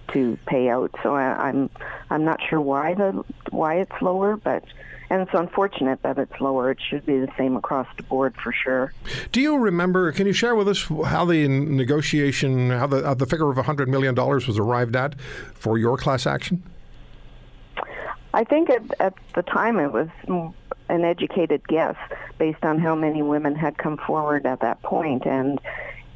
to pay out. So I, I'm I'm not sure why the why it's lower, but and it's unfortunate that it's lower. It should be the same across the board for sure. Do you remember? Can you share with us how the negotiation, how the how the figure of hundred million dollars was arrived at for your class action? I think at, at the time it was an educated guess based on how many women had come forward at that point, and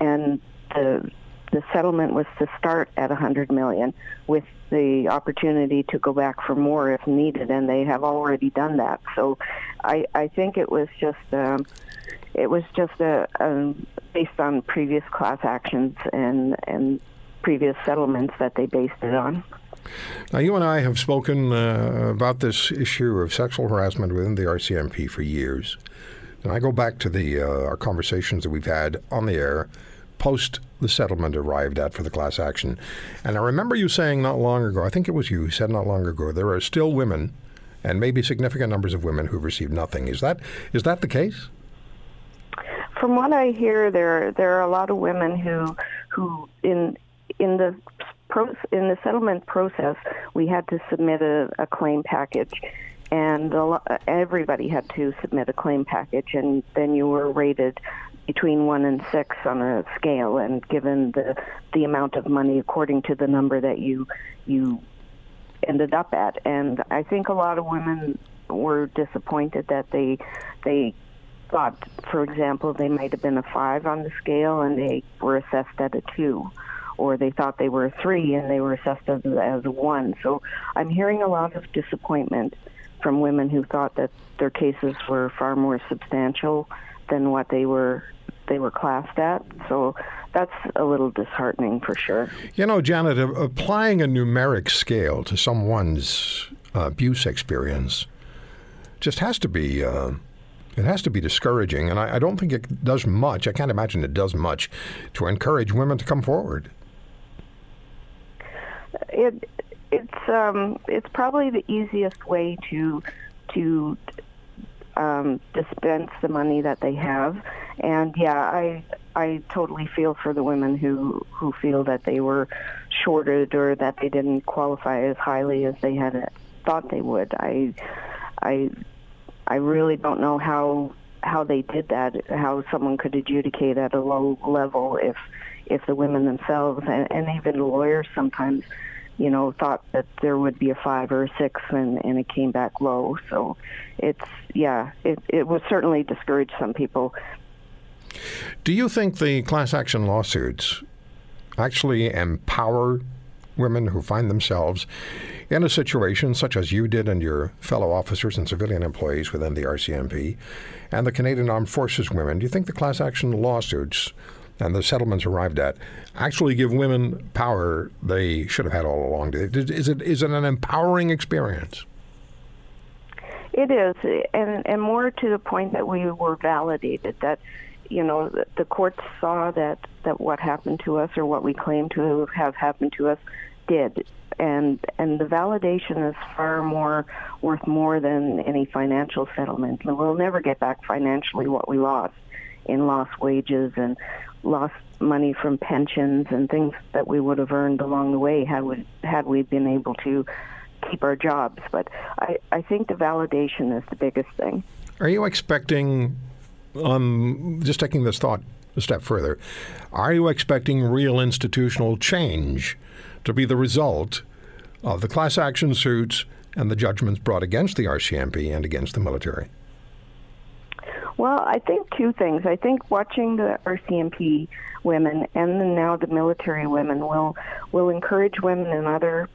and the the settlement was to start at 100 million with the opportunity to go back for more if needed. And they have already done that. So i i think it was just um it was just a, a based on previous class actions and and previous settlements that they based it on now, you and I have spoken uh, about this issue of sexual harassment within the RCMP for years. And I go back to the uh, our conversations that we've had on the air post the settlement arrived at for the class action. And I remember you saying not long ago, I think it was you who said not long ago, there are still women and maybe significant numbers of women who've received nothing. Is that is that the case? From what I hear, there there are a lot of women who who in in the pro, in the settlement process, we had to submit a, a claim package, and a, everybody had to submit a claim package, and then you were rated between one and six on a scale, and given the the amount of money according to the number that you you ended up at. And I think a lot of women were disappointed that they they thought, for example, they might have been a five on the scale and they were assessed at a two, or they thought they were three and they were assessed as, as one. So I'm hearing a lot of disappointment from women who thought that their cases were far more substantial than what they were they were classed at. So that's a little disheartening for sure. You know, Janet, applying a numeric scale to someone's uh, abuse experience just has to be. Uh, it has to be discouraging, and I, I, don't think it does much. I can't imagine it does much to encourage women to come forward. It it's um, it's probably the easiest way to to um, dispense the money that they have. And yeah, I I totally feel for the women who who feel that they were shorted or that they didn't qualify as highly as they had thought they would. I I I really don't know how how they did that. How someone could adjudicate at a low level if if the women themselves and, and even lawyers sometimes you know, thought that there would be a five or a six, and, and it came back low. So it's, yeah, it, it will certainly discourage some people. Do you think the class action lawsuits actually empower women who find themselves in a situation such as you did and your fellow officers and civilian employees within the RCMP and the Canadian Armed Forces women? Do you think the class action lawsuits and the settlements arrived at actually give women power they should have had all along. Is it is it an empowering experience? It is, and and more to the point that we were validated that you know the, courts saw that that what happened to us or what we claim to have happened to us did and and the validation is far more worth more than any financial settlement. We'll never get back financially what we lost in lost wages and lost money from pensions and things that we would have earned along the way had we had we been able to keep our jobs. But I, I think the validation is the biggest thing. Are you expecting, um, just taking this thought a step further, are you expecting real institutional change to be the result of the class action suits and the judgments brought against the RCMP and against the military? Well, I think two things. I think watching the RCMP women and now the military women will will encourage women in other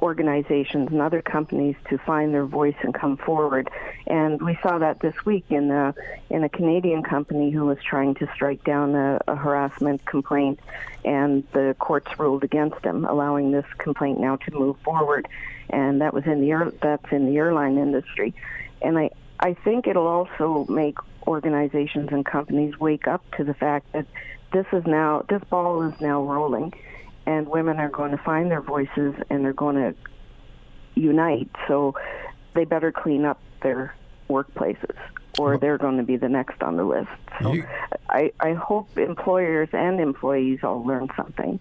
organizations and other companies to find their voice and come forward. And we saw that this week in a, in a Canadian company who was trying to strike down a, a harassment complaint, and the courts ruled against them, allowing this complaint now to move forward. And that was in the that's in the airline industry. And I I think it'll also make organizations and companies wake up to the fact that this is now this ball is now rolling and women are going to find their voices and they're going to unite. So they better clean up their workplaces or they're going to be the next on the list. So You- I, I hope employers and employees all learn something.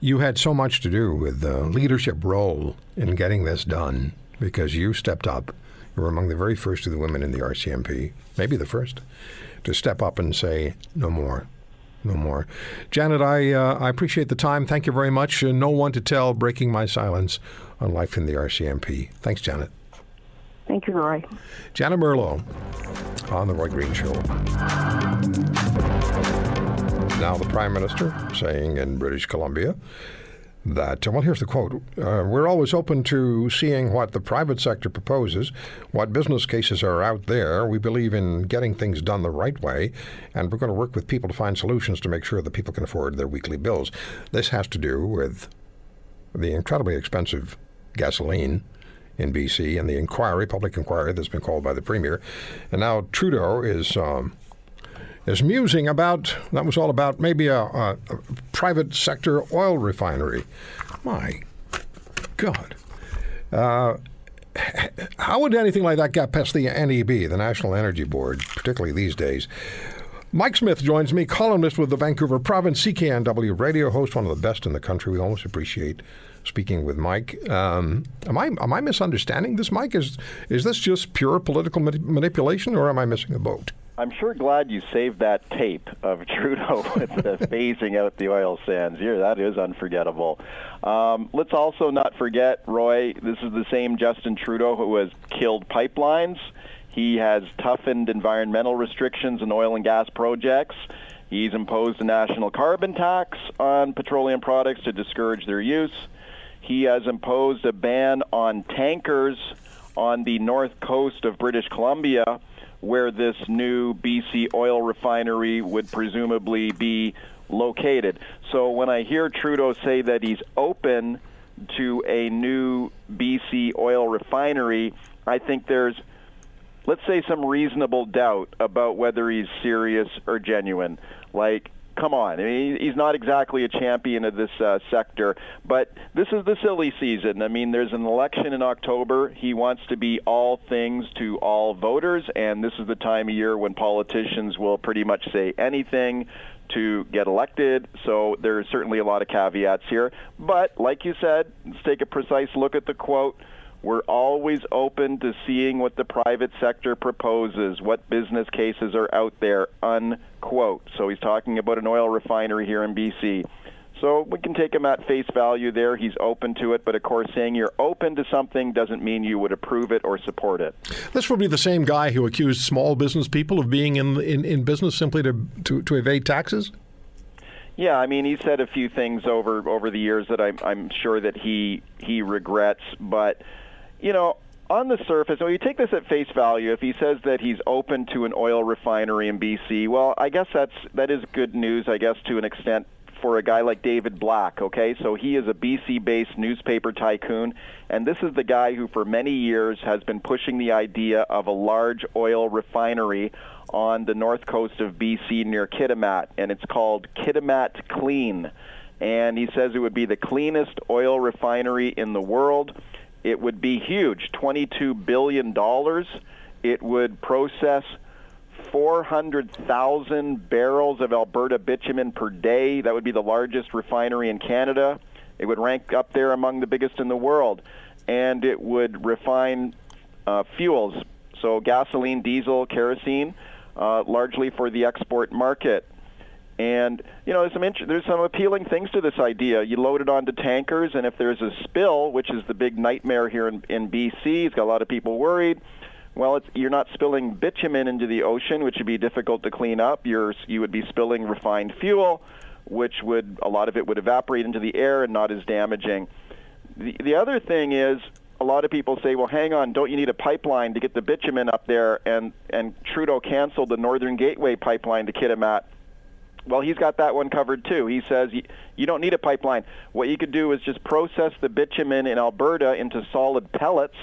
You had so much to do with the leadership role in getting this done because you stepped up. Were among the very first of the women in the RCMP, maybe the first, to step up and say, no more. No more. Janet, I, uh, I appreciate the time. Thank you very much. Uh, no one to tell, breaking my silence on life in the RCMP. Thanks, Janet. Thank you, Roy. Janet Merlo on The Roy Green Show. Now, the Prime Minister saying in British Columbia that, well, here's the quote uh, We're always open to seeing what the private sector proposes, what business cases are out there. We believe in getting things done the right way, and we're going to work with people to find solutions to make sure that people can afford their weekly bills. This has to do with the incredibly expensive gasoline in BC and the inquiry, public inquiry that's been called by the premier. And now Trudeau is um, is musing about that was all about maybe a, a, a private sector oil refinery. My God. Uh, how would anything like that get past the NEB, the National Energy Board, particularly these days? Mike Smyth joins me, columnist with the Vancouver Province, CKNW radio host, one of the best in the country. We always appreciate speaking with Mike. Um, am I am I misunderstanding this, Mike? Is is this just pure political mani- manipulation, or am I missing the boat? I'm sure glad you saved that tape of [LAUGHS] Trudeau with the [LAUGHS] phasing out the oil sands. Here, that is unforgettable. Um, let's also not forget, Roy, this is the same Justin Trudeau who has killed pipelines. He has toughened environmental restrictions in oil and gas projects. He's imposed a national carbon tax on petroleum products to discourage their use. He has imposed a ban on tankers on the north coast of British Columbia where this new BC oil refinery would presumably be located. So when I hear Trudeau say that he's open to a new BC oil refinery, I think there's, let's say, some reasonable doubt about whether he's serious or genuine. Like, come on. I mean, he's not exactly a champion of this uh, sector, but this is the silly season. I mean, there's an election in October. He wants to be all things to all voters, and this is the time of year when politicians will pretty much say anything to get elected. So there's certainly a lot of caveats here. But like you said, let's take a precise look at the quote. We're always open to seeing what the private sector proposes, what business cases are out there, unquote. So he's talking about an oil refinery here in BC. So we can take him at face value there. He's open to it, but of course, saying you're open to something doesn't mean you would approve it or support it. This would be the same guy who accused small business people of being in in, in business simply to, to, to evade taxes. Yeah, I mean, he said a few things over over the years that I'm I'm sure that he he regrets, but you know, on the surface, when you take this at face value, if he says that he's open to an oil refinery in BC, well, I guess that's that is good news, I guess, to an extent for a guy like David Black, okay? So he is a BC-based newspaper tycoon, and this is the guy who for many years has been pushing the idea of a large oil refinery on the north coast of BC near Kitimat, and it's called Kitimat Clean. And he says it would be the cleanest oil refinery in the world. It would be huge, $22 billion. It would process 400,000 barrels of Alberta bitumen per day. That would be the largest refinery in Canada. It would rank up there among the biggest in the world. And it would refine uh, fuels, so gasoline, diesel, kerosene, uh, largely for the export market. And you know, there's some int- there's some appealing things to this idea. You load it onto tankers, and if there's a spill, which is the big nightmare here in, in BC, it's got a lot of people worried. Well, it's, you're not spilling bitumen into the ocean, which would be difficult to clean up. You're you would be spilling refined fuel, which would a lot of it would evaporate into the air and not as damaging. the, the other thing is a lot of people say, well, hang on, don't you need a pipeline to get the bitumen up there? And, and Trudeau canceled the Northern Gateway pipeline to Kitimat. Well, he's got that one covered too. He says you don't need a pipeline. What you could do is just process the bitumen in Alberta into solid pellets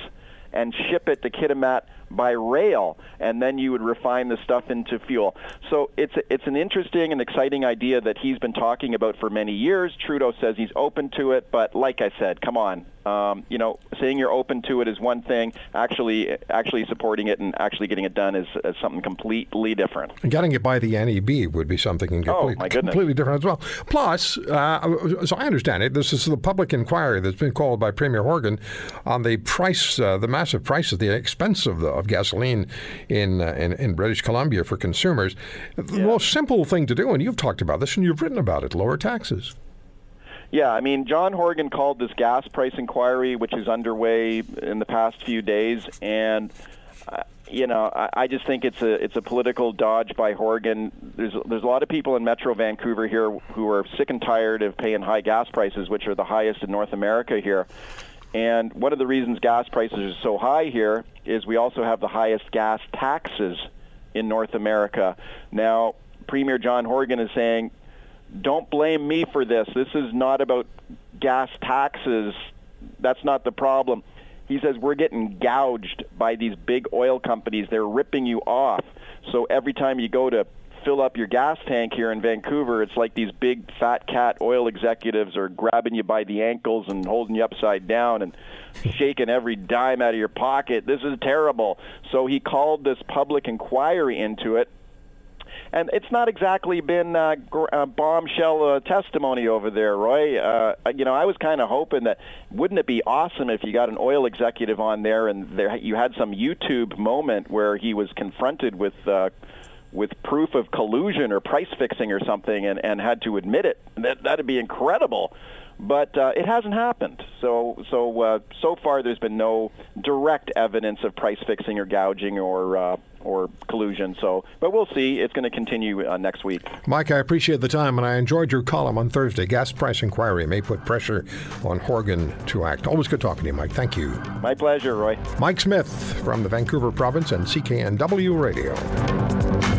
and ship it to Kitimat by rail, and then you would refine the stuff into fuel. So it's it's an interesting and exciting idea that he's been talking about for many years. Trudeau says he's open to it, but like I said, come on, um, you know, saying you're open to it is one thing. Actually, actually supporting it and actually getting it done is, is something completely different. And getting it by the NEB would be something completely, oh, completely different as well. Plus, uh, so I understand it. This is the public inquiry that's been called by Premier Horgan on the price, uh, the massive prices, the expense of, the, of gasoline in, uh, in, in British Columbia for consumers. The yeah. most simple thing to do, and you've talked about this and you've written about it: lower taxes. Yeah, I mean, John Horgan called this gas price inquiry, which is underway in the past few days, and uh, you know, I, I just think it's a it's a political dodge by Horgan. There's there's a lot of people in Metro Vancouver here who are sick and tired of paying high gas prices, which are the highest in North America here. And one of the reasons gas prices are so high here is we also have the highest gas taxes in North America. Now, Premier John Horgan is saying don't blame me for this. This is not about gas taxes. That's not the problem. He says we're getting gouged by these big oil companies. They're ripping you off. So every time you go to fill up your gas tank here in Vancouver, it's like these big fat cat oil executives are grabbing you by the ankles and holding you upside down and [LAUGHS] shaking every dime out of your pocket. This is terrible. So he called this public inquiry into it and it's not exactly been uh, gr- uh, bombshell uh, testimony over there, Roy. Uh, you know, I was kind of hoping that wouldn't it be awesome if you got an oil executive on there and there you had some YouTube moment where he was confronted with. Uh, with proof of collusion or price fixing or something and, and had to admit it. That, that'd be incredible but uh, it hasn't happened. So so uh, so far, there's been no direct evidence of price fixing or gouging or uh, or collusion. So, but we'll see. It's going to continue uh, next week. Mike, I appreciate the time, and I enjoyed your column on Thursday. Gas price inquiry may put pressure on Horgan to act. Always good talking to you, Mike. Thank you. My pleasure, Roy. Mike Smyth from the Vancouver Province and CKNW Radio.